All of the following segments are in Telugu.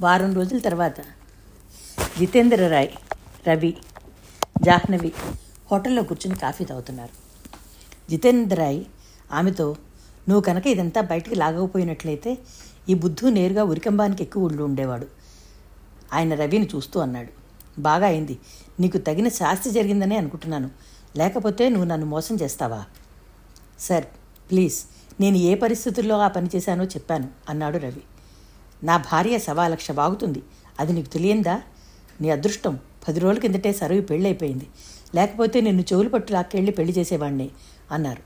వారం రోజుల తర్వాత జితేంద్ర రాయ్ రవి జాహ్నవి హోటల్లో కూర్చుని కాఫీ తాగుతున్నారు. జితేంద్ర రాయ్ ఆమెతో నువ్వు కనుక ఇదంతా బయటికి లాగకపోయినట్లయితే ఈ బుద్ధు నేరుగా ఉరికంబానికి ఎక్కువ ఉండి ఉండేవాడు. ఆయన రవిని చూస్తూ అన్నాడు. బాగా అయింది. నీకు తగిన శాస్తి జరిగిందనే అనుకుంటున్నాను. లేకపోతే నువ్వు నన్ను మోసం చేస్తావా? Sir please. నేను ఏ పరిస్థితుల్లో ఆ పని చేశానో చెప్పాను అన్నాడు రవి. నా భార్య సవా లక్ష బాగుతుంది. అది నీకు తెలియందా? నీ అదృష్టం పది రోజుల కిందటే సరువి పెళ్ళైపోయింది. లేకపోతే నిన్ను చెవులు పట్టు లాక్కెళ్ళి పెళ్ళి చేసేవాణ్ణి అన్నారు.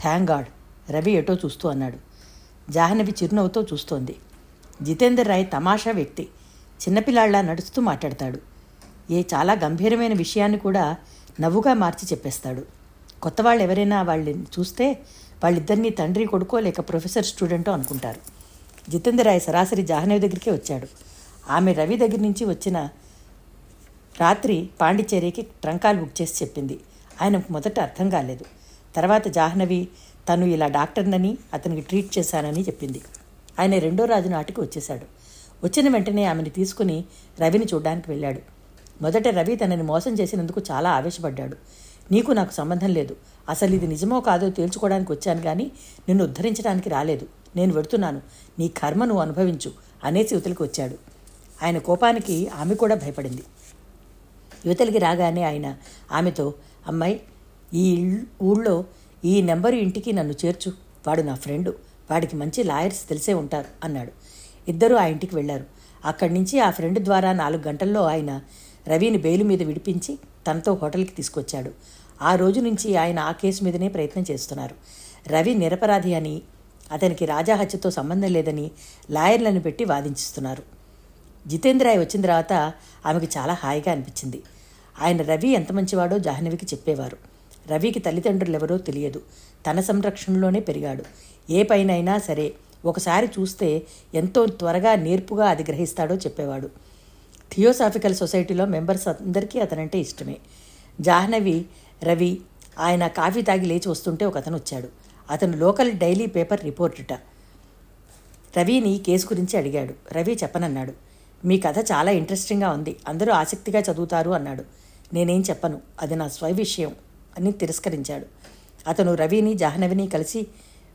థ్యాంక్ గాడ్ రవి ఎటో చూస్తూ అన్నాడు. జాహ్నవి చిరునవ్వుతో చూస్తోంది. జితేందర్ రాయ్ తమాషా వ్యక్తి. చిన్నపిల్లాళ్ళ నడుస్తూ మాట్లాడతాడు. ఏ చాలా గంభీరమైన విషయాన్ని కూడా నవ్వుగా మార్చి చెప్పేస్తాడు. కొత్త వాళ్ళు ఎవరైనా వాళ్ళని చూస్తే వాళ్ళిద్దరినీ తండ్రి కొడుకో లేక ప్రొఫెసర్ స్టూడెంటో అనుకుంటారు. జితేందర్ సరాసరి జాహ్నవి దగ్గరికే వచ్చాడు. ఆమె రవి దగ్గర నుంచి వచ్చిన రాత్రి పాండిచేరికి ట్రంకాలు బుక్ చేసి చెప్పింది. ఆయనకు మొదట అర్థం కాలేదు. తర్వాత జాహ్నవి తను ఇలా డాక్టర్నని అతనికి ట్రీట్ చేశానని చెప్పింది. ఆయన రెండో రాజు నాటికి వచ్చేశాడు. వచ్చిన వెంటనే ఆమెను తీసుకుని రవిని చూడ్డానికి వెళ్ళాడు. మొదట రవి తనని మోసం చేసినందుకు చాలా ఆవేశపడ్డాడు. నీకు నాకు సంబంధం లేదు. అసలు ఇది నిజమో కాదో తేల్చుకోవడానికి వచ్చాను కానీ నిన్ను ఉద్ధరించడానికి రాలేదు. నేను వెడుతున్నాను. నీ కర్మ నువ్వు అనుభవించు అనేసి యువతలికి వచ్చాడు. ఆయన కోపానికి ఆమె కూడా భయపడింది. యువతలికి రాగానే ఆయన ఆమెతో అమ్మాయి ఈ ఊళ్ళో ఈ నెంబరు ఇంటికి నన్ను చేర్చు. వాడు నా ఫ్రెండు. వాడికి మంచి లాయర్స్ తెలిసే ఉంటారు అన్నాడు. ఇద్దరూ ఆ ఇంటికి వెళ్ళారు. అక్కడి నుంచి ఆ ఫ్రెండ్ ద్వారా నాలుగు గంటల్లో ఆయన రవిని బెయిలు మీద విడిపించి తనతో హోటల్కి తీసుకొచ్చాడు. ఆ రోజు నుంచి ఆయన ఆ కేసు మీదనే ప్రయత్నం చేస్తున్నారు. రవి నిరపరాధి అని అతనికి రాజా హత్యతో సంబంధం లేదని లాయర్లను పెట్టి వాదించిస్తున్నారు. జితేంద్రాయ్ వచ్చిన తర్వాత ఆమెకు చాలా హాయిగా అనిపించింది. ఆయన రవి ఎంత మంచివాడో జాహ్నవికి చెప్పేవారు. రవికి తల్లిదండ్రులు ఎవరో తెలియదు. తన సంరక్షణలోనే పెరిగాడు. ఏ పైనైనా సరే ఒకసారి చూస్తే ఎంతో త్వరగా నేర్పుగా అది గ్రహిస్తాడో చెప్పేవాడు. థియోసాఫికల్ సొసైటీలో మెంబర్స్ అందరికీ అతనంటే ఇష్టమే. జాహ్నవి రవి ఆయన కాఫీ తాగి లేచి వస్తుంటే ఒక అతను వచ్చాడు. అతను లోకల్ డైలీ పేపర్ రిపోర్టట. రవిని కేసు గురించి అడిగాడు. రవి చెప్పనన్నాడు. మీ కథ చాలా ఇంట్రెస్టింగ్గా ఉంది. అందరూ ఆసక్తిగా చదువుతారు అన్నాడు. నేనేం చెప్పను. అది నా స్వయ విషయం అని తిరస్కరించాడు. అతను రవిని జాహ్నవిని కలిసి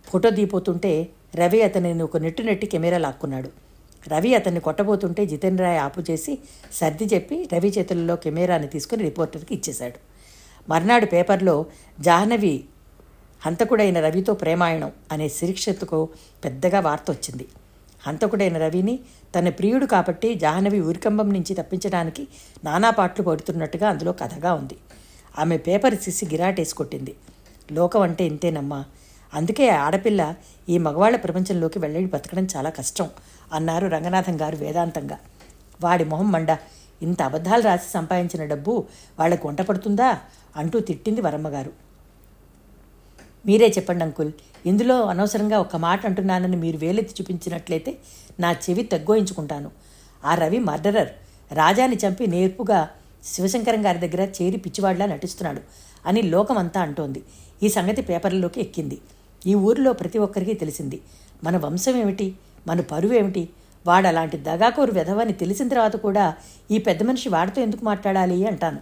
ఫోటో దీపోతుంటే రవి అతనిని ఒక నెట్టు నెట్టి కెమెరా లాక్కున్నాడు. రవి అతన్ని కొట్టబోతుంటే జితేంద్ర రాయ్ ఆపు చేసి సర్ది చెప్పి రవి చేతులలో కెమెరాని తీసుకుని రిపోర్టర్కి ఇచ్చేశాడు. మర్నాడు పేపర్లో జాహ్నవి హంతకుడైన రవితో ప్రేమాయణం అనే శిరీక్షతకు పెద్దగా వార్త వచ్చింది హంతకుడైన రవిని తన ప్రియుడు కాబట్టి జాహ్నవి ఊరికంబం నుంచి తప్పించడానికి నానా పాటలు పడుతున్నట్టుగా అందులో కథగా ఉంది. ఆమె పేపర్ సిసి గిరాటేసి కొట్టింది. లోకం అంటే ఇంతేనమ్మా. అందుకే ఆడపిల్ల ఈ మగవాళ్ళ ప్రపంచంలోకి వెళ్ళి బతకడం చాలా కష్టం అన్నారు రంగనాథం గారు వేదాంతంగా. వాడి మొహం మండ. ఇంత అబద్ధాలు రాసి సంపాదించిన డబ్బు వాళ్ళకు వంట పడుతుందా? అంటూ తిట్టింది వరమ్మగారు. మీరే చెప్పండి అంకుల్. ఇందులో అనవసరంగా ఒక మాట అంటున్నానని మీరు వేలెత్తి చూపించినట్లయితే నా చెవి తగ్గోయించుకుంటాను. ఆ రవి మర్డరర్. రాజాని చంపి నేర్పుగా శివశంకరం గారి దగ్గర చేరి పిచ్చివాడిలా నటిస్తున్నాడు అని లోకమంతా అంటోంది. ఈ సంగతి పేపర్లలోకి ఎక్కింది. ఈ ఊరిలో ప్రతి ఒక్కరికి తెలిసింది. మన వంశం ఏమిటి మన పరువు ఏమిటి వాడు అలాంటి దగాకోరు వెధవని తెలిసిన తర్వాత కూడా ఈ పెద్ద మనిషి వాడితో ఎందుకు మాట్లాడాలి అంటాను.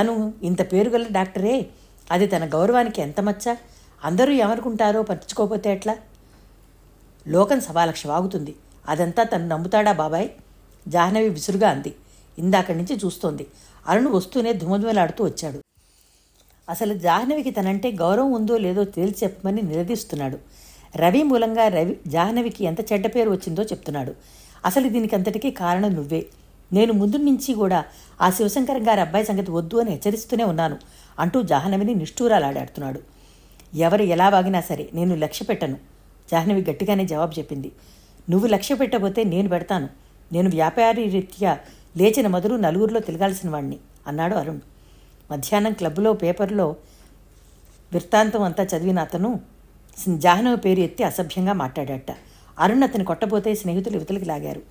తను ఇంత పేరుగల డాక్టరే. అది తన గౌరవానికి ఎంత మచ్చ? అందరూ ఏమనుకుంటారో పట్టించుకోకపోతే ఎట్లా? లోకం సవాలక్ష వాగుతుంది. అదంతా తను నమ్ముతాడా బాబాయ్? జాహ్నవి విసురుగా అంది. ఇందాక నుంచి చూస్తోంది. అరుణ్ వస్తూనే ధుమధుమలాడుతూ వచ్చాడు. అసలు జాహ్నవికి తనంటే గౌరవం ఉందో లేదో తేల్చి చెప్పమని నిలదీస్తున్నాడు. రవి మూలంగా రవి జాహ్నవికి ఎంత చెడ్డ పేరు వచ్చిందో చెప్తున్నాడు. అసలు దీనికి అంతటికీ కారణం నువ్వే. నేను ముందు నుంచి కూడా ఆ శివశంకర్ గారి అబ్బాయి సంగతి వద్దు అని హెచ్చరిస్తూనే ఉన్నాను అంటూ జాహ్నవిని నిష్ఠూరాలాడాడుతున్నాడు. ఎవరు ఎలా వాగినా సరే నేను లక్ష్య పెట్టను. జాహ్నవి గట్టిగానే జవాబు చెప్పింది. నువ్వు లక్ష్య పెట్టబోతే నేను పెడతాను. నేను వ్యాపారి రీత్యా లేచిన మొదలు నలుగురిలో తిరగాల్సిన వాణ్ణి అన్నాడు అరుణ్. మధ్యాహ్నం క్లబ్లో పేపర్లో వృత్తాంతం అంతా చదివిన అతను జాహ్నవి పేరు ఎత్తి అసభ్యంగా మాట్లాడాట అరుణ్ అతని కొట్టబోతే స్నేహితులు యువతలకి లాగారు.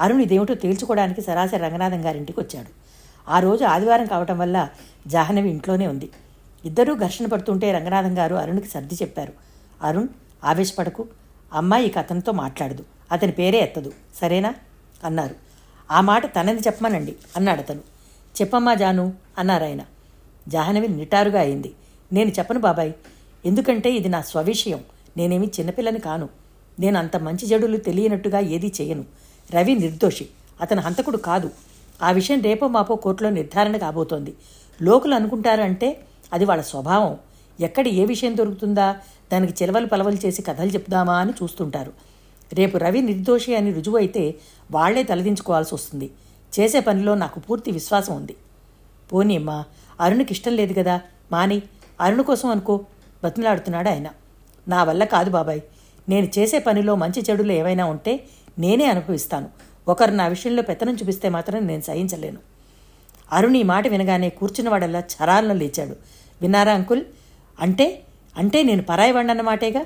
అరుణ్ ఇదేమిటో తేల్చుకోవడానికి సరాసరి రంగనాథం గారింటికి వచ్చాడు. ఆ రోజు ఆదివారం కావటం వల్ల జాహ్నవి ఇంట్లోనే ఉంది. ఇద్దరూ ఘర్షణ పడుతుంటే రంగనాథం గారు అరుణ్కి సర్ది చెప్పారు. అరుణ్ ఆవేశపడకు. అమ్మాయి ఇక అతనితో మాట్లాడదు. అతని పేరే ఎత్తదు. సరేనా? అన్నారు. ఆ మాట తనని చెప్పమనండి అన్నాడు అతను. చెప్పమ్మా జాను అన్నారాయన జాహ్నవి నిటారుగా అయింది. నేను చెప్పను బాబాయ్. ఎందుకంటే ఇది నా స్వవిషయం. నేనేమి చిన్నపిల్లని కాను. నేను అంత మంచి జడులు తెలియనట్టుగా ఏదీ చేయను. రవి నిర్దోషి. అతను హంతకుడు కాదు. ఆ విషయం రేపో మాపో కోర్టులో నిర్ధారణ కాబోతోంది. లోకులు అనుకుంటారంటే అది వాళ్ళ స్వభావం. ఎక్కడ ఏ విషయం దొరుకుతుందా? దానికి చిలవలు పలవలు చేసి కథలు చెప్దామా అని చూస్తుంటారు. రేపు రవి నిర్దోషి అని రుజువు అయితే వాళ్ళే తలదించుకోవాల్సి వస్తుంది. చేసే పనిలో నాకు పూర్తి విశ్వాసం ఉంది. పోనీ అమ్మా అరుణ్కి ఇష్టం లేదు కదా? మాని అరుణ్ కోసం అనుకో. బతిమలాడుతున్నాడు ఆయన. నా వల్ల కాదు బాబాయ్. నేను చేసే పనిలో మంచి చెడులు ఏవైనా ఉంటే నేనే అనుభవిస్తాను. ఒకరు నా విషయంలో పెత్తనం చూపిస్తే మాత్రం నేను సహించలేను. అరుణ్ ఈ మాట వినగానే కూర్చున్నవాడల్లా చరాలను లేచాడు. విన్నారా అంకుల్? అంటే అంటే నేను పరాయి వండన్నమాటేగా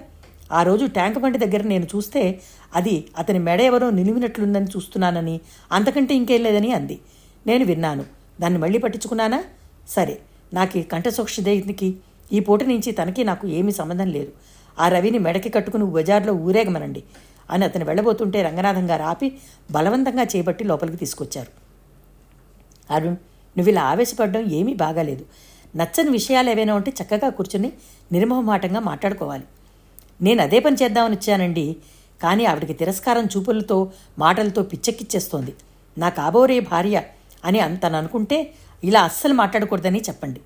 ఆ రోజు ట్యాంక్ బండి దగ్గర నేను చూస్తే అది అతని మెడ ఎవరో నిలిమినట్లుందని చూస్తున్నానని అంతకంటే ఇంకేం లేదని అంది. నేను విన్నాను. దాన్ని మళ్ళీ పట్టించుకున్నానా? సరే నాకు ఈ కంఠసోక్షదేనికి ఈ పూట నుంచి తనకి నాకు ఏమీ సంబంధం లేదు. ఆ రవిని మెడకి కట్టుకుని బజార్లో ఊరేగమనండి అని అతను వెళ్ళబోతుంటే రంగనాథం గారు ఆపి బలవంతంగా చేపట్టి లోపలికి తీసుకొచ్చారు. అరుణ్ నువ్వు ఇలా ఆవేశపడడం ఏమీ బాగాలేదు. నచ్చని విషయాలు ఏవైనా ఉంటే చక్కగా కూర్చుని నిర్మోహమాటంగా మాట్లాడుకోవాలి. నేను అదే పని చేద్దామని వచ్చానండి. కానీ ఆవిడకి తిరస్కారం చూపులతో మాటలతో పిచ్చెక్కిచ్చేస్తోంది. నా కాబోరే భార్య అని తను అనుకుంటే ఇలా అస్సలు మాట్లాడకూడదని చెప్పండి.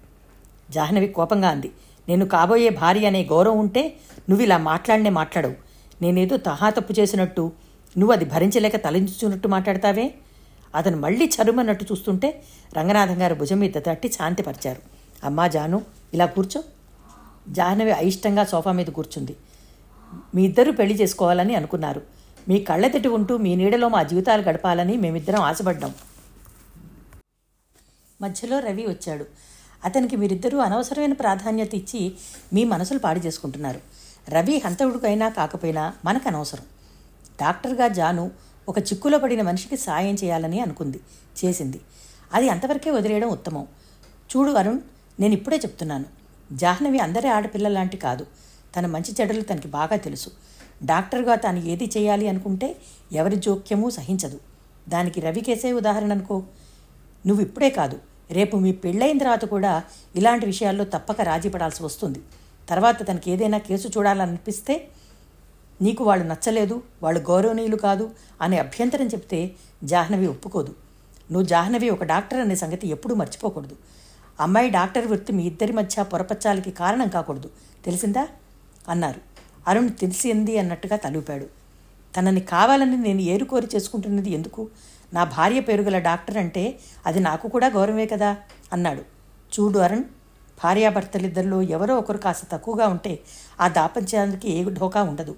జాహ్నవి కోపంగా అంది. నేను కాబోయే భార్య అనే గౌరవం ఉంటే నువ్వు ఇలా మాట్లాడనే మాట్లాడవు. నేనేదో తహా తప్పు చేసినట్టు నువ్వు అది భరించలేక తలంచుచున్నట్టు మాట్లాడతావే? అతను మళ్ళీ చరుమన్నట్టు చూస్తుంటే రంగనాథం గారు భుజం మీద తట్టి శాంతిపరిచారు. అమ్మా జాను ఇలా కూర్చో. జాహ్నవి అయిష్టంగా సోఫా మీద కూర్చుంది. మీ ఇద్దరూ పెళ్ళి చేసుకోవాలని అనుకున్నారు. మీ కళ్ళెతటి ఉంటూ మీ నీడలో మా జీవితాలు గడపాలని మేమిద్దరం ఆశపడ్డాం. మధ్యలో రవి వచ్చాడు. అతనికి మీరిద్దరూ అనవసరమైన ప్రాధాన్యత ఇచ్చి మీ మనసులు పాడు చేసుకుంటున్నారు. రవి హంతవుడికైనా కాకపోయినా మనకు అనవసరం. డాక్టర్గా జాను ఒక చిక్కులో పడిన మనిషికి సాయం చేయాలని అనుకుంది చేసింది. అది అంతవరకే వదిలేయడం ఉత్తమం. చూడు అరుణ్ నేను ఇప్పుడే చెప్తున్నాను. జాహ్నవి అందరి ఆడపిల్ల లాంటి కాదు. తన మంచి చెడులు తనకి బాగా తెలుసు. డాక్టర్గా తాను ఏది చేయాలి అనుకుంటే ఎవరి జోక్యమూ సహించదు. దానికి రవి కేసే ఉదాహరణ అనుకో. నువ్వు ఇప్పుడే కాదు. రేపు మీ పెళ్ళైన తర్వాత కూడా ఇలాంటి విషయాల్లో తప్పక రాజీ పడాల్సి వస్తుంది. తర్వాత తనకి ఏదైనా కేసు చూడాలనిపిస్తే నీకు వాళ్ళు నచ్చలేదు వాళ్ళు గౌరవనీయులు కాదు అనే అభ్యంతరం చెప్తే జాహ్నవి ఒప్పుకోదు. నువ్వు జాహ్నవి ఒక డాక్టర్ అనే సంగతి ఎప్పుడూ మర్చిపోకూడదు. అమ్మాయి డాక్టర్ వృత్తి మీ ఇద్దరి మధ్య పొరపచ్చాలకి కారణం కాకూడదు. తెలిసిందా? అన్నారు. అరుణ్ తెలిసింది అన్నట్టుగా తలూపాడు. తనని కావాలని నేను ఏరుకోరి చేసుకుంటున్నది ఎందుకు? నా భార్య పేరుగల డాక్టర్ అంటే అది నాకు కూడా గౌరవమే కదా? అన్నాడు. చూడు అరుణ్ భార్యాభర్తలిద్దరిలో ఎవరో ఒకరు కాస్త తక్కువగా ఉంటే ఆ దాపంచానికి ఏ ఢోకా ఉండదు.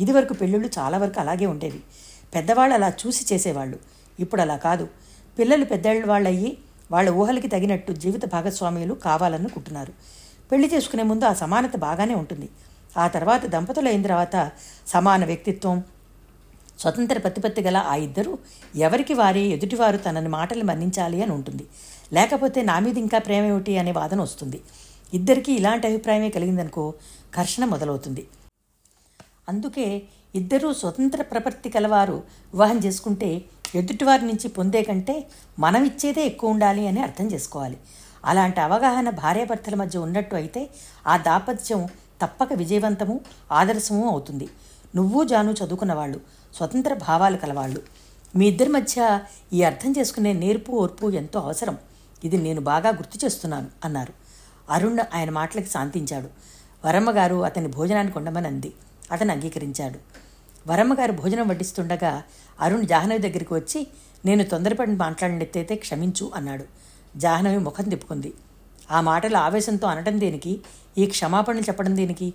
ఇదివరకు పెళ్ళిళ్ళు చాలా వరకు అలాగే ఉండేవి. పెద్దవాళ్ళు అలా చూసి చేసేవాళ్ళు. ఇప్పుడు అలా కాదు. పిల్లలు పెద్దవాళ్ళు వాళ్ళయ్యి వాళ్ళ ఊహలకి తగినట్టు జీవిత భాగస్వామ్యులు కావాలనుకుంటున్నారు. పెళ్ళి చేసుకునే ముందు ఆ సమానత బాగానే ఉంటుంది. ఆ తర్వాత దంపతులు అయిన తర్వాత సమాన వ్యక్తిత్వం స్వతంత్ర ప్రతిపత్తి గల ఆ ఇద్దరు ఎవరికి వారే ఎదుటివారు తనని మాటలు మన్నించాలి అని ఉంటుంది. లేకపోతే నా మీద ఇంకా ప్రేమ ఏమిటి అనే వాదన వస్తుంది. ఇద్దరికీ ఇలాంటి అభిప్రాయమే కలిగిందనుకో ఘర్షణ మొదలవుతుంది. అందుకే ఇద్దరూ స్వతంత్ర ప్రపత్తి కలవారు వివాహం చేసుకుంటే ఎదుటివారి నుంచి పొందే కంటే మనం ఇచ్చేదే ఎక్కువ ఉండాలి అని అర్థం చేసుకోవాలి. అలాంటి అవగాహన భార్యాభర్తల మధ్య ఉన్నట్టు అయితే ఆ దాపత్యం తప్పక విజయవంతము ఆదర్శము అవుతుంది. నువ్వు జాను చదువుకున్నవాళ్ళు స్వతంత్ర భావాలు కలవాళ్ళు. మీ ఇద్దరి మధ్య ఈ అర్థం చేసుకునే నేర్పు ఓర్పు ఎంతో అవసరం. ఇది నేను బాగా గుర్తు చేస్తున్నాను అన్నారు. అరుణ్ ఆయన మాటలకి శాంతించాడు. వరమ్మగారు అతని భోజనానికి ఉండమని అంది. అతను అంగీకరించాడు. వరమ్మగారు భోజనం వడ్డిస్తుండగా అరుణ్ జాహ్నవి దగ్గరికి వచ్చి నేను తొందరపడి మాట్లాడినట్టయితే క్షమించు అన్నాడు. జాహ్నవి ముఖం తిప్పుకుంది. ఆ మాటలు ఆవేశంతో అనడం దేనికి? ఈ క్షమాపణలు చెప్పడం దేనికి?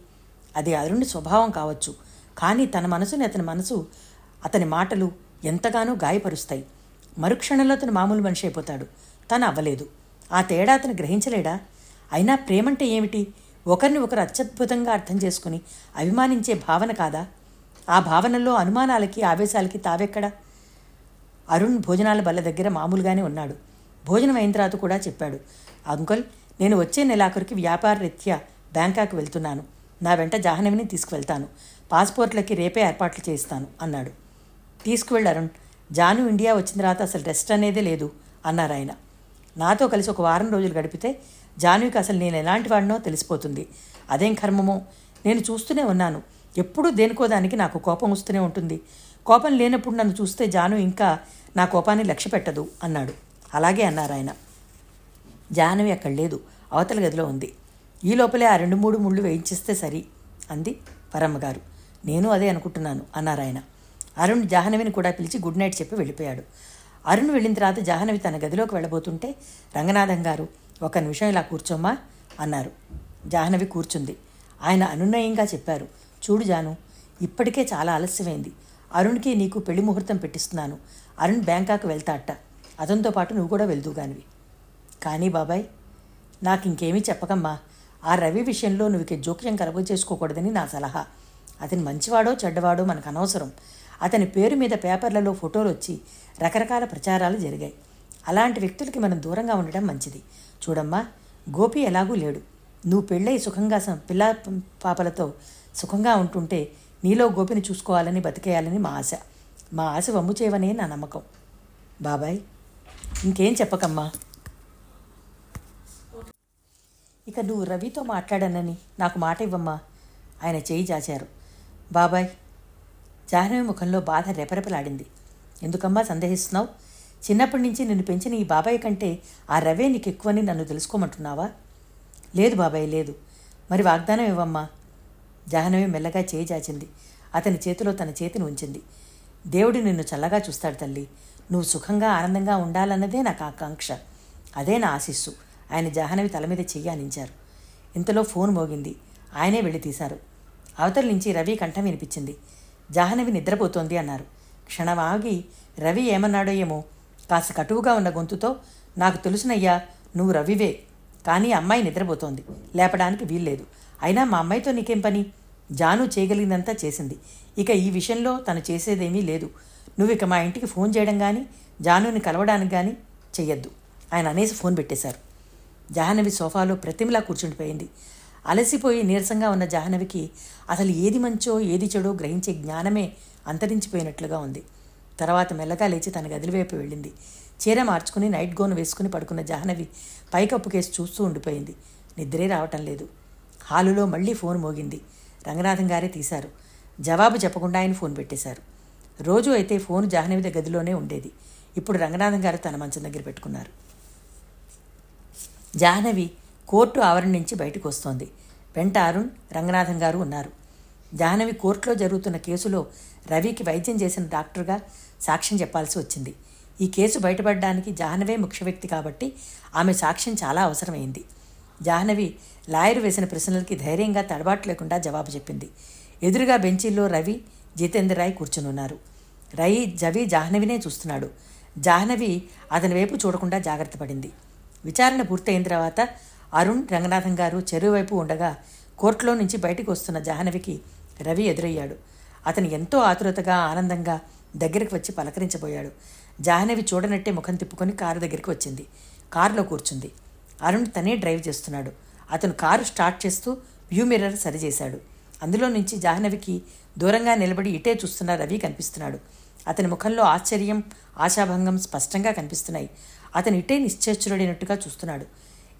అది అరుణ్ స్వభావం కావచ్చు. కానీ తన మనసుని అతని మనసు అతని మాటలు ఎంతగానో గాయపరుస్తాయి. మరుక్షణంలో అతను మామూలు మనిషి అయిపోతాడు. తను అవ్వలేదు. ఆ తేడా అతను గ్రహించలేడా? అయినా ప్రేమంటే ఏమిటి? ఒకరిని ఒకరు అత్యద్భుతంగా అర్థం చేసుకుని అభిమానించే భావన కాదా? ఆ భావనలో అనుమానాలకి ఆవేశాలకి తావెక్కడా? అరుణ్ భోజనాల బల్ల దగ్గర మామూలుగానే ఉన్నాడు. భోజనం అయిన తర్వాత కూడా చెప్పాడు. అంకుల్ నేను వచ్చే నెలాఖరుకి వ్యాపార రీత్యా బ్యాంకాక్ వెళ్తున్నాను. నా వెంట జాహ్నవిని తీసుకువెళ్తాను. పాస్పోర్ట్లకి రేపే ఏర్పాట్లు చేయిస్తాను అన్నాడు. తీసుకువెళ్ళు అరుణ్. జాను ఇండియా వచ్చిన తర్వాత అసలు రెస్ట్ అనేదే లేదు అన్నారు ఆయన. నాతో కలిసి ఒక వారం రోజులు గడిపితే జానుకి అసలు నేను ఎలాంటి వాడినో తెలిసిపోతుంది. అదేం కర్మమో? నేను చూస్తూనే ఉన్నాను. ఎప్పుడూ దేనికో దానికి నాకు కోపం వస్తూనే ఉంటుంది. కోపం లేనప్పుడు నన్ను చూస్తే జాను ఇంకా నా కోపాన్ని లక్ష్య పెట్టదు అన్నాడు. అలాగే అన్నారు ఆయన. అక్కడ లేదు. అవతల గదిలో ఉంది. ఈ లోపలే ఆ రెండు మూడు ముళ్ళు వేయించేస్తే సరి అంది పరమ్మగారు. నేను అదే అనుకుంటున్నాను అన్నారు ఆయన. అరుణ్ జాహ్నవిని కూడా పిలిచి గుడ్ నైట్ చెప్పి వెళ్ళిపోయాడు. అరుణ్ వెళ్ళిన తర్వాత జాహ్నవి తన గదిలోకి వెళ్ళబోతుంటే రంగనాథం గారు ఒక నిమిషం ఇలా కూర్చోమ్మా అన్నారు. జాహ్నవి కూర్చుంది. ఆయన అనునయంగా చెప్పారు. చూడు జాను ఇప్పటికే చాలా ఆలస్యమైంది. అరుణ్కి నీకు పెళ్ళి ముహూర్తం పెట్టిస్తున్నాను. అరుణ్ బ్యాంకాక్ వెళ్తాట. అతనితో పాటు నువ్వు కూడా వెళ్దుగానివి కానీ బాబాయ్ నాకు ఇంకేమీ చెప్పకమ్మా. ఆ రవి విషయంలో నువ్వు ఇక జోక్యం కలగ చేసుకోకూడదని నా సలహా. అతని మంచివాడో చెడ్డవాడో మనకు అనవసరం అతని పేరు మీద పేపర్లలో ఫోటోలు వచ్చి రకరకాల ప్రచారాలు జరిగాయి. అలాంటి వ్యక్తులకి మనం దూరంగా ఉండడం మంచిది. చూడమ్మా గోపి ఎలాగూ లేడు. నువ్వు పెళ్ళై సుఖంగా పిల్ల పాపలతో సుఖంగా ఉంటుంటే నీలో గోపిని చూసుకోవాలని బతికేయాలని మా ఆశ. మా ఆశ వమ్ము చేయవనే నా నమ్మకం. బాబాయ్ ఇంకేం చెప్పకమ్మా? ఇక నువ్వు రవితో మాట్లాడానని నాకు మాట ఇవ్వమ్మా. ఆయన చేయి చాచారు బాబాయ్ జాహ్నవి ముఖంలో బాధ రెపరెపలాడింది. ఎందుకమ్మా సందేహిస్తున్నావు? చిన్నప్పటి నుంచి నిన్ను పెంచిన ఈ బాబాయ్ కంటే ఆ రవే నీకు ఎక్కువని నన్ను తెలుసుకోమంటున్నావా? లేదు బాబాయ్ లేదు. మరి వాగ్దానం ఇవ్వమ్మా. జాహ్నవి మెల్లగా చేయి చాచింది. అతని చేతిలో తన చేతిని ఉంచింది. దేవుడు నిన్ను చల్లగా చూస్తాడు తల్లి. నువ్వు సుఖంగా ఆనందంగా ఉండాలన్నదే నాకు ఆకాంక్ష. అదే నా ఆశీస్సు. ఆయన జాహ్నవి తల మీద చెయ్యి అనించారు ఇంతలో ఫోన్ మోగింది. ఆయనే వెళ్ళి తీశారు. అవతల నుంచి రవి కంఠం వినిపించింది. జాహ్నవి నిద్రపోతోంది అన్నారు. క్షణం ఆగి రవి ఏమన్నాడో ఏమో. కాస్త కటువుగా ఉన్న గొంతుతో నాకు తెలుసునయ్యా నువ్వు రవివే. కానీ అమ్మాయి నిద్రపోతోంది. లేపడానికి వీల్లేదు. అయినా మా అమ్మాయితో నీకేం పని? జాను చేయగలిగిందంతా చేసింది. ఇక ఈ విషయంలో తను చేసేదేమీ లేదు. నువ్వు ఇక మా ఇంటికి ఫోన్ చేయడం కానీ జానుని కలవడానికి కానీ చెయ్యొద్దు. ఆయన అనేసి ఫోన్ పెట్టేశారు. జాహ్నవి సోఫాలో ప్రతిమలా కూర్చుండిపోయింది. అలసిపోయి నీరసంగా ఉన్న జాహ్నవికి అసలు ఏది మంచో ఏది చెడో గ్రహించే జ్ఞానమే అంతరించిపోయినట్లుగా ఉంది. తర్వాత మెల్లగా లేచి తన గదిలి వైపు వెళ్ళింది. చీర మార్చుకుని నైట్ గోన్ వేసుకుని పడుకున్న జాహ్నవి పైకప్పు కేసు చూస్తూ ఉండిపోయింది. నిద్రే రావటం లేదు. హాలులో మళ్ళీ ఫోన్ మోగింది. రంగనాథం గారే తీశారు. జవాబు చెప్పకుండా ఆయన ఫోన్ పెట్టేశారు. రోజు అయితే ఫోన్ జాహ్నవి గదిలోనే ఉండేది. ఇప్పుడు రంగనాథం గారు తన మంచం దగ్గర పెట్టుకున్నారు. జాహ్నవి కోర్టు ఆవరణ నుంచి బయటకు వస్తోంది. వెంట అరుణ్ రంగనాథం గారు ఉన్నారు. జాహ్నవి కోర్టులో జరుగుతున్న కేసులో రవికి వైద్యం చేసిన డాక్టర్గా సాక్ష్యం చెప్పాల్సి వచ్చింది. ఈ కేసు బయటపడడానికి జాహ్నవే ముఖ్య వ్యక్తి కాబట్టి ఆమె సాక్ష్యం చాలా అవసరమైంది. జాహ్నవి లాయర్ వేసిన ప్రశ్నలకి ధైర్యంగా తడబాటు లేకుండా జవాబు చెప్పింది. ఎదురుగా బెంచీల్లో రవి జితేందర్ రాయ్ కూర్చునున్నారు. రవి జవి జాహ్నవినే చూస్తున్నాడు. జాహ్నవి అతని వైపు చూడకుండా జాగ్రత్త పడింది. విచారణ పూర్తయిన తర్వాత అరుణ్ రంగనాథం గారు చెరువు వైపు ఉండగా కోర్టులో నుంచి బయటకు వస్తున్న జాహ్నవికి రవి ఎదురయ్యాడు. అతను ఎంతో ఆతురతగా ఆనందంగా దగ్గరికి వచ్చి పలకరించబోయాడు. జాహ్నవి చూడనట్టే ముఖం తిప్పుకొని కారు దగ్గరికి వచ్చింది. కారులో కూర్చుంది. అరుణ్ తనే డ్రైవ్ చేస్తున్నాడు. అతను కారు స్టార్ట్ చేస్తూ వ్యూ మిర్రర్ సరిచేశాడు. అందులో నుంచి జాహ్నవికి దూరంగా నిలబడి ఇటే చూస్తున్న రవి కనిపిస్తున్నాడు. అతని ముఖంలో ఆశ్చర్యం ఆశాభంగం స్పష్టంగా కనిపిస్తున్నాయి. అతను ఇటే నిశ్చర్చుడైనట్టుగా చూస్తున్నాడు.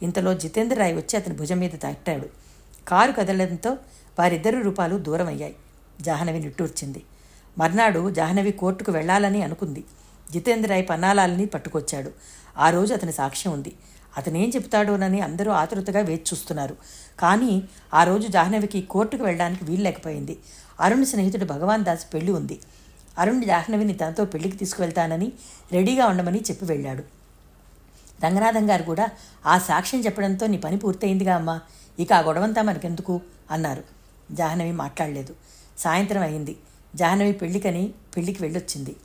ఇంతలో జితేంద్ర రాయ్ వచ్చి అతని భుజం మీద తట్టాడు కారు కదలడంతో వారిద్దరు రూపాలు దూరం అయ్యాయి జాహ్నవి నిట్టూర్చింది. మర్నాడు జాహ్నవి కోర్టుకు వెళ్ళాలని అనుకుంది. జితేంద్ర రాయ్ పన్నాలాలని పట్టుకొచ్చాడు. ఆ రోజు అతని సాక్ష్యం ఉంది. అతనేం చెప్తాడోనని అందరూ ఆతృతగా వేచి చూస్తున్నారు. కానీ ఆ రోజు జాహ్నవికి కోర్టుకు వెళ్ళడానికి వీల్లేకపోయింది అరుణ్ స్నేహితుడు భగవాన్ దాస్ పెళ్ళి ఉంది. అరుణ్ జాహ్నవిని తనతో పెళ్ళికి తీసుకువెళ్తానని రెడీగా ఉండమని చెప్పి వెళ్ళాడు. రంగనాథం గారు కూడా ఆ సాక్ష్యం చెప్పడంతో నీ పని పూర్తయిందిగా అమ్మా. ఇక ఆ గొడవంతా మనకెందుకు? అన్నారు. జాహ్నవి మాట్లాడలేదు. సాయంత్రం అయింది. జాహ్నవి పెళ్ళికని పెళ్ళికి వెళ్ళొచ్చింది.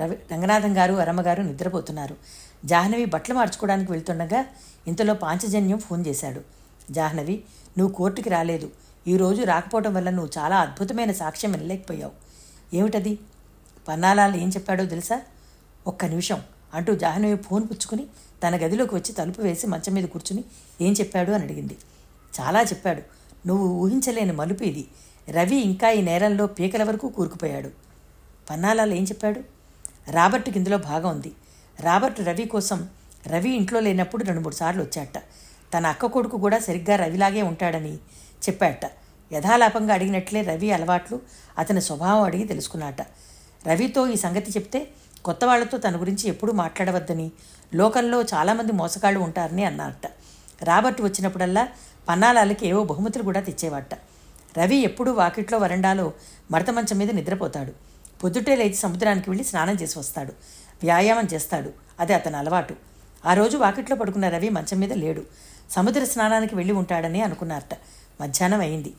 రవి రంగనాథం గారు అరమ్మగారు నిద్రపోతున్నారు. జాహ్నవి బట్టలు మార్చుకోవడానికి వెళ్తుండగా ఇంతలో పాంచజన్యం ఫోన్ చేశాడు. జాహ్నవి నువ్వు కోర్టుకి రాలేదు. ఈరోజు రాకపోవడం వల్ల నువ్వు చాలా అద్భుతమైన సాక్ష్యం వినలేకపోయావు. ఏమిటది? పన్నాలాలు ఏం చెప్పాడో తెలుసా? ఒక్క నిమిషం అంటూ జాహ్నవి ఫోన్ పుచ్చుకుని తన గదిలోకి వచ్చి తలుపు వేసి మంచం మీద కూర్చుని ఏం చెప్పాడు అని అడిగింది. చాలా చెప్పాడు. నువ్వు ఊహించలేని మలుపు ఇది. రవి ఇంకా ఈ నేరంలో పీకల వరకు కూరుకుపోయాడు. పన్నాలాలు ఏం చెప్పాడు? రాబర్ట్కి ఇందులో భాగం ఉంది. రాబర్ట్ రవి కోసం రవి ఇంట్లో లేనప్పుడు రెండు మూడు సార్లు వచ్చాట. తన అక్క కొడుకు కూడా సరిగ్గా రవిలాగే ఉంటాడని చెప్పాట. యథాలాపంగా అడిగినట్లే రవి అలవాట్లు అతని స్వభావం అడిగి తెలుసుకున్నాట. రవితో ఈ సంగతి చెప్తే కొత్త వాళ్ళతో తన గురించి ఎప్పుడూ మాట్లాడవద్దని లోకంలో చాలామంది మోసగాళ్ళు ఉంటారని అన్నారట. రాబర్ట్ వచ్చినప్పుడల్లా పన్నాలాలకి ఏవో బహుమతులు కూడా తెచ్చేవాట. రవి ఎప్పుడూ వాకిట్లో వరండాలో మడత మంచం మీద నిద్రపోతాడు. పొద్దుటే లేచి సముద్రానికి వెళ్ళి స్నానం చేసి వస్తాడు. వ్యాయామం చేస్తాడు. అది అతని అలవాటు. ఆ రోజు వాకిట్లో పడుకున్న రవి మంచం మీద లేడు. సముద్ర స్నానానికి వెళ్ళి ఉంటాడని అనుకున్నారట. మధ్యాహ్నం అయింది.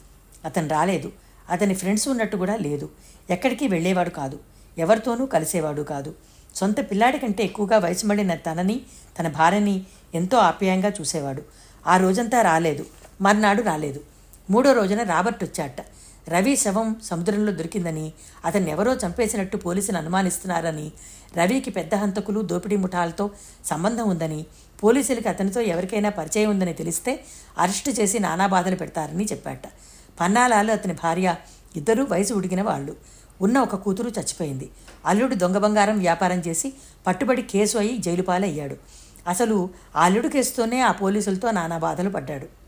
అతను రాలేదు. అతని ఫ్రెండ్స్ ఉన్నట్టు కూడా లేదు. ఎక్కడికి వెళ్ళేవాడు కాదు. ఎవరితోనూ కలిసేవాడు కాదు. సొంత పిల్లాడి కంటే ఎక్కువగా వయసు మళ్ళిన తనని తన భార్యని ఎంతో ఆప్యాయంగా చూసేవాడు. ఆ రోజంతా రాలేదు. మర్నాడు రాలేదు. మూడో రోజున రాబర్ట్ వచ్చాట రవి శవం సముద్రంలో దొరికిందని అతన్ని ఎవరో చంపేసినట్టు పోలీసులు అనుమానిస్తున్నారని రవికి పెద్ద హంతకులు దోపిడీ ముఠాలతో సంబంధం ఉందని పోలీసులకి అతనితో ఎవరికైనా పరిచయం ఉందని తెలిస్తే అరెస్టు చేసి నానా బాధలు పెడతారని చెప్పాట. పన్నాలాలు అతని భార్య ఇద్దరూ వయసు ఉడిగిన వాళ్ళు. ఉన్న ఒక కూతురు చచ్చిపోయింది. అల్లుడు దొంగ బంగారం వ్యాపారం చేసి పట్టుబడి కేసు అయి జైలు పాలయ్యాడు అసలు ఆ అల్లుడు కేసుతోనే ఆ పోలీసులతో నానా బాధలు పడ్డాడు.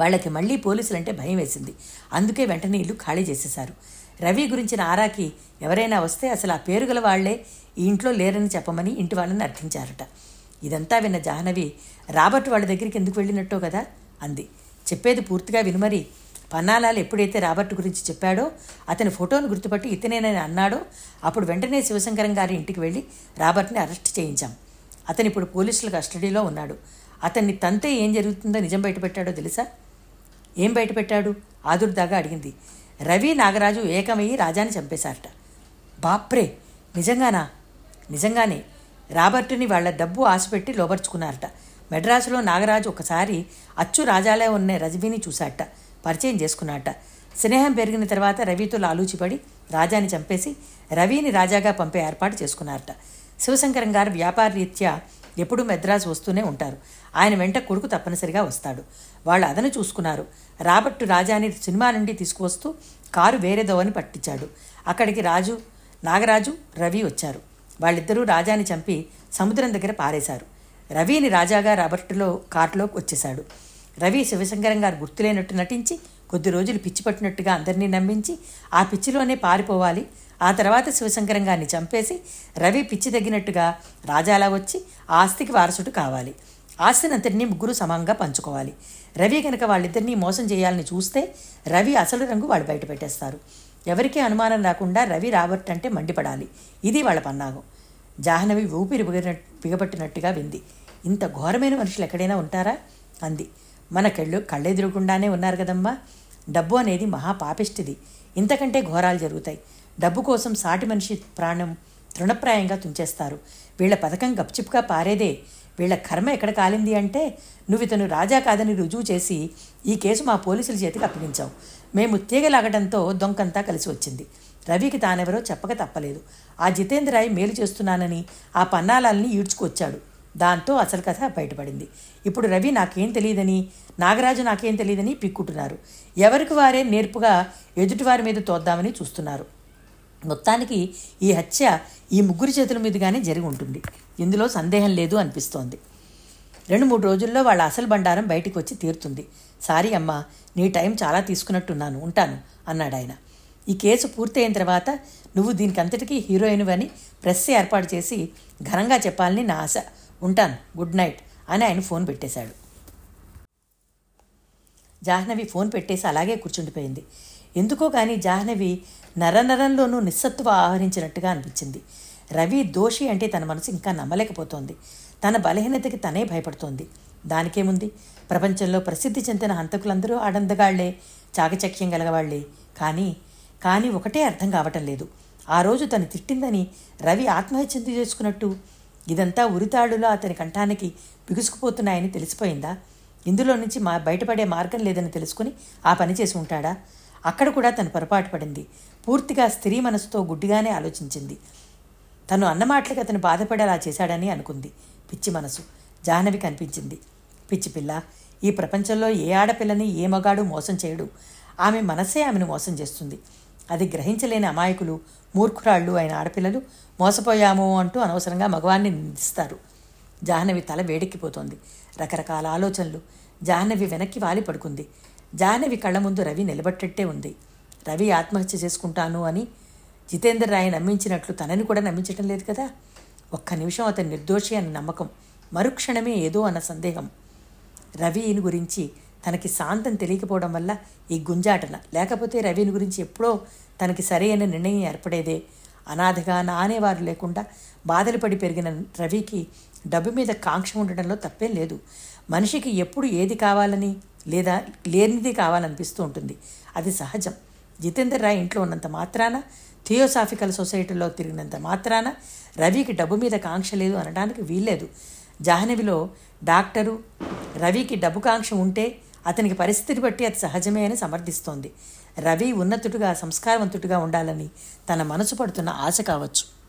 వాళ్ళకి మళ్ళీ పోలీసులంటే భయం వేసింది. అందుకే వెంటనే ఇల్లు ఖాళీ చేసేశారు. రవి గురించిన ఆరాకి ఎవరైనా వస్తే అసలు ఆ పేరు గల వాళ్ళే ఈ ఇంట్లో లేరని చెప్పమని ఇంటి వాళ్ళని అర్థించారట. ఇదంతా విన్న జాహ్నవి రాబర్ట్ వాళ్ళ దగ్గరికి ఎందుకు వెళ్ళినట్టో కదా అంది. చెప్పేది పూర్తిగా వినుమరి పన్నాలాలు ఎప్పుడైతే రాబర్ట్ గురించి చెప్పాడో అతని ఫోటోను గుర్తుపట్టి ఇతనేనని అన్నాడో అప్పుడు వెంటనే శివశంకరం గారి ఇంటికి వెళ్ళి రాబర్ట్ని అరెస్ట్ చేయించాం. అతను ఇప్పుడు పోలీసుల కస్టడీలో ఉన్నాడు. అతన్ని తంతే ఏం జరుగుతుందో నిజం బయటపెట్టాడో తెలుసా? ఏం బయటపెట్టాడు ఆదుర్దాగా అడిగింది. రవి నాగరాజు ఏకమయ్యి రాజాని చంపేశారట. బాప్రే! నిజంగానా? నిజంగానే. రాబర్ట్ని వాళ్ళ డబ్బు ఆశపెట్టి లోపరుచుకున్నారట మెడ్రాసులో నాగరాజు ఒకసారి అచ్చు రాజాలే ఉన్న రజబీని చూశాట పరిచయం చేసుకున్నాట స్నేహం పెరిగిన తర్వాత రవితో లాలూచిపడి రాజాని చంపేసి రవిని రాజాగా పంపే ఏర్పాటు చేసుకున్నారట. శివశంకరం గారు వ్యాపార రీత్యా ఎప్పుడూ మెద్రాసు వస్తూనే ఉంటారు. ఆయన వెంట కొడుకు తప్పనిసరిగా వస్తాడు. వాళ్ళు అదను చూసుకున్నారు. రాబర్టు రాజాని సినిమా నుండి తీసుకువస్తూ కారు వేరేదోవని పట్టించాడు. అక్కడికి రాజు నాగరాజు రవి వచ్చారు. వాళ్ళిద్దరూ రాజాని చంపి సముద్రం దగ్గర పారేశారు. రవిని రాజాగా రాబర్టులో కారులో వచ్చేశాడు. రవి శివశంకరం గారు గుర్తులేనట్టు నటించి కొద్ది రోజులు పిచ్చి పట్టినట్టుగా అందరినీ నమ్మించి ఆ పిచ్చిలోనే పారిపోవాలి. ఆ తర్వాత శివశంకరం గారిని చంపేసి రవి పిచ్చి తగ్గినట్టుగా రాజాలా వచ్చి ఆస్తికి వారసుడు కావాలి. ఆస్తినంతటినీ ముగ్గురు సమంగా పంచుకోవాలి. రవి కనుక వాళ్ళిద్దరినీ మోసం చేయాలని చూస్తే రవి అసలు రంగు వాళ్ళు బయట పెట్టేస్తారు. ఎవరికీ అనుమానం రాకుండా రవి రాబర్ట్ అంటే మండిపడాలి. ఇది వాళ్ళ పన్నాగం. జాహ్నవి ఊపిరి బిగబట్టినట్టుగా వింది. ఇంత ఘోరమైన మనుషులు ఎక్కడైనా ఉంటారా? అంది. మన కళ్ళు కళ్ళెదురుకుండానే ఉన్నారు కదమ్మా. డబ్బు అనేది మహా పాపిష్టిది. ఇంతకంటే ఘోరాలు జరుగుతాయి. డబ్బు కోసం సాటి మనిషి ప్రాణం తృణప్రాయంగా తుంచేస్తారు. వీళ్ళ పథకం గప్చిప్గా పారేదే. వీళ్ళ కర్మ ఎక్కడ కాలింది అంటే నువ్వు ఇతను రాజా కాదని రుజువు చేసి ఈ కేసు మా పోలీసుల చేతికి అప్పగించావు. మేము తీగలాగడంతో దొంకంతా కలిసి వచ్చింది. రవికి తానెవరో చెప్పక తప్పలేదు. ఆ జితేంద్రాయ్ మేలు చేస్తున్నానని ఆ పన్నాలాల్ని ఈడ్చుకొచ్చాడు. దాంతో అసలు కథ బయటపడింది. ఇప్పుడు రవి నాకేం తెలియదని నాగరాజు నాకేం తెలియదని పిక్కుంటున్నారు. ఎవరికి వారే నేర్పుగా ఎదుటివారి మీద తోద్దామని చూస్తున్నారు. మొత్తానికి ఈ హత్య ఈ ముగ్గురి చేతుల మీదుగానే జరిగి ఉంటుంది. ఇందులో సందేహం లేదు అనిపిస్తోంది. రెండు మూడు రోజుల్లో వాళ్ళ అసలు బండారం బయటికి వచ్చి తీరుతుంది. సారీ అమ్మా నీ టైం చాలా తీసుకున్నట్టున్నాను ఉంటాను అన్నాడు ఆయన. ఈ కేసు పూర్తయిన తర్వాత నువ్వు దీనికి అంతటికీ ప్రెస్ ఏర్పాటు చేసి ఘనంగా చెప్పాలని నా ఆశ. ఉంటాను గుడ్ నైట్ అని ఆయన ఫోన్ పెట్టేశాడు. జాహ్నవి ఫోన్ పెట్టేసి అలాగే కూర్చుండిపోయింది. ఎందుకో కానీ జాహ్నవి నరనరంలోనూ నిస్సత్తువ ఆహరించినట్టుగా అనిపించింది. రవి దోషి అంటే తన మనసు ఇంకా నమ్మలేకపోతోంది. తన బలహీనతకి తనే భయపడుతోంది. దానికేముంది? ప్రపంచంలో ప్రసిద్ధి చెందిన హంతకులందరూ ఆడందగాళ్ళే చాకచక్యం గలగవాళ్ళే కానీ కానీ ఒకటే అర్థం కావటం లేదు. ఆ రోజు తను తిట్టిందని రవి ఆత్మహత్య చేసుకున్నట్టు ఇదంతా ఉరితాడులో అతని కంఠానికి బిగుసుకుపోతున్నాయని తెలిసిపోయిందా? ఇందులో నుంచి మా బయటపడే మార్గం లేదని తెలుసుకుని ఆ పని చేసి ఉంటాడా? అక్కడ కూడా తను పొరపాటు పడింది. పూర్తిగా స్త్రీ మనసుతో గుడ్డిగానే ఆలోచించింది. తను అన్నమాటలకి అతను బాధపడేలా చేశాడని అనుకుంది. పిచ్చి మనసు. జాహ్నవి కనిపించింది. పిచ్చి పిల్ల ఈ ప్రపంచంలో ఏ ఆడపిల్లని ఏ మగాడు మోసం చేయడు. ఆమె మనసే ఆమెను మోసం చేస్తుంది. అది గ్రహించలేని అమాయకులు మూర్ఖురాళ్ళు అయిన ఆడపిల్లలు మోసపోయాము అంటూ అనవసరంగా మగవాన్ని నిందిస్తారు. జాహ్నవి తల వేడెక్కిపోతోంది. రకరకాల ఆలోచనలు. జాహ్నవి వెనక్కి వాలి పడుకుంది. జాహ్నవి కళ్ళ ముందు రవి నిలబట్టట్టే ఉంది. రవి ఆత్మహత్య చేసుకుంటాను అని జితేందర్ రాయ్ నమ్మించినట్లు తనని కూడా నమ్మించటం లేదు కదా? ఒక్క నిమిషం అతను నిర్దోషి అన్న నమ్మకం. మరుక్షణమే ఏదో అన్న సందేహం. రవిని గురించి తనకి శాంతం తెలియకపోవడం వల్ల ఈ గుంజాటన. లేకపోతే రవిని గురించి ఎప్పుడో తనకి సరైన నిర్ణయం ఏర్పడేదే. అనాథగా నానేవారు లేకుండా బాధలు పడి పెరిగిన రవికి డబ్బు మీద కాంక్ష ఉండడంలో తప్పేం లేదు. మనిషికి ఎప్పుడు ఏది కావాలని లేదా లేనిది కావాలనిపిస్తూ ఉంటుంది. అది సహజం. జితేందర్ రాయ్ ఇంట్లో ఉన్నంత మాత్రాన థియోసాఫికల్ సొసైటీలో తిరిగినంత మాత్రాన రవికి డబ్బు మీద కాంక్ష లేదు అనడానికి వీల్లేదు. జాహ్నవిలో డాక్టరు రవికి డబ్బు కాంక్ష ఉంటే అతనికి పరిస్థితిని బట్టి అది సహజమే అని సమర్థిస్తోంది. రవి ఉన్నతుడుగా సంస్కారవంతుడిగా ఉండాలని తన మనసు పడుతున్న ఆశ కావచ్చు.